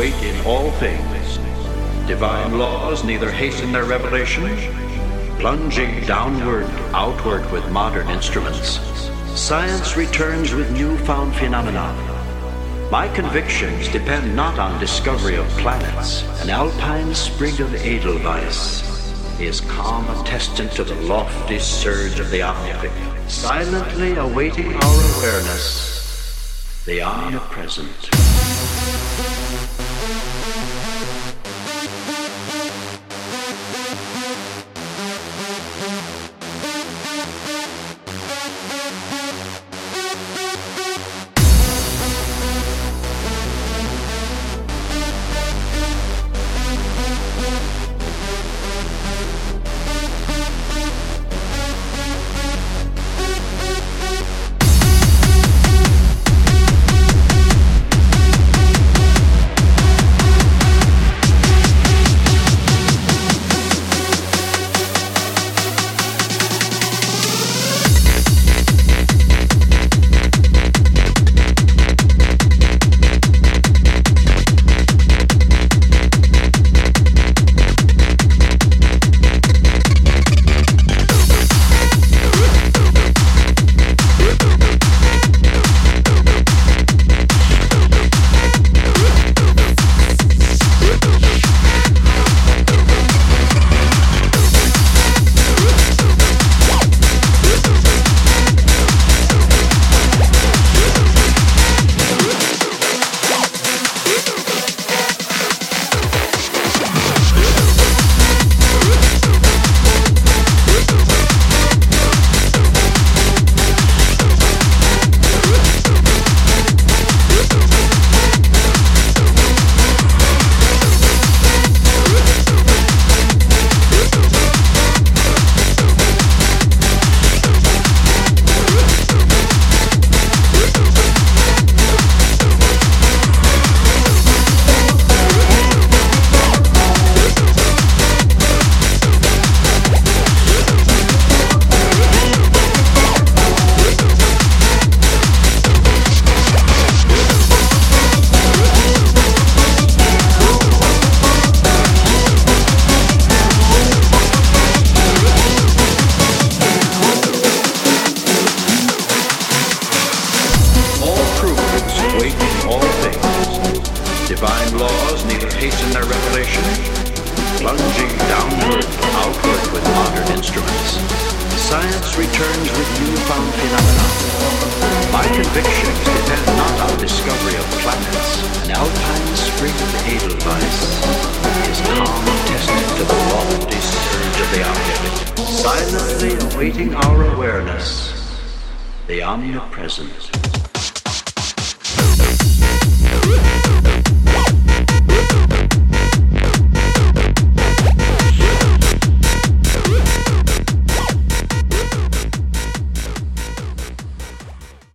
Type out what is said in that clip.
in all things. Divine laws neither hasten their revelation, plunging downward, outward with modern instruments. Science returns with newfound phenomena. My convictions depend not on discovery of planets. An alpine sprig of Edelweiss is calm attestant to the lofty surge of the omnific, silently awaiting our awareness, the omnipresent. hasten their revelation, plunging downward, outward with modern instruments, science returns with newfound phenomena. My convictions depend not on discovery of planets. An alpine spring of Edelweiss is calm tested to the lofty surge of the Arctic, silently awaiting our awareness, the omnipresent.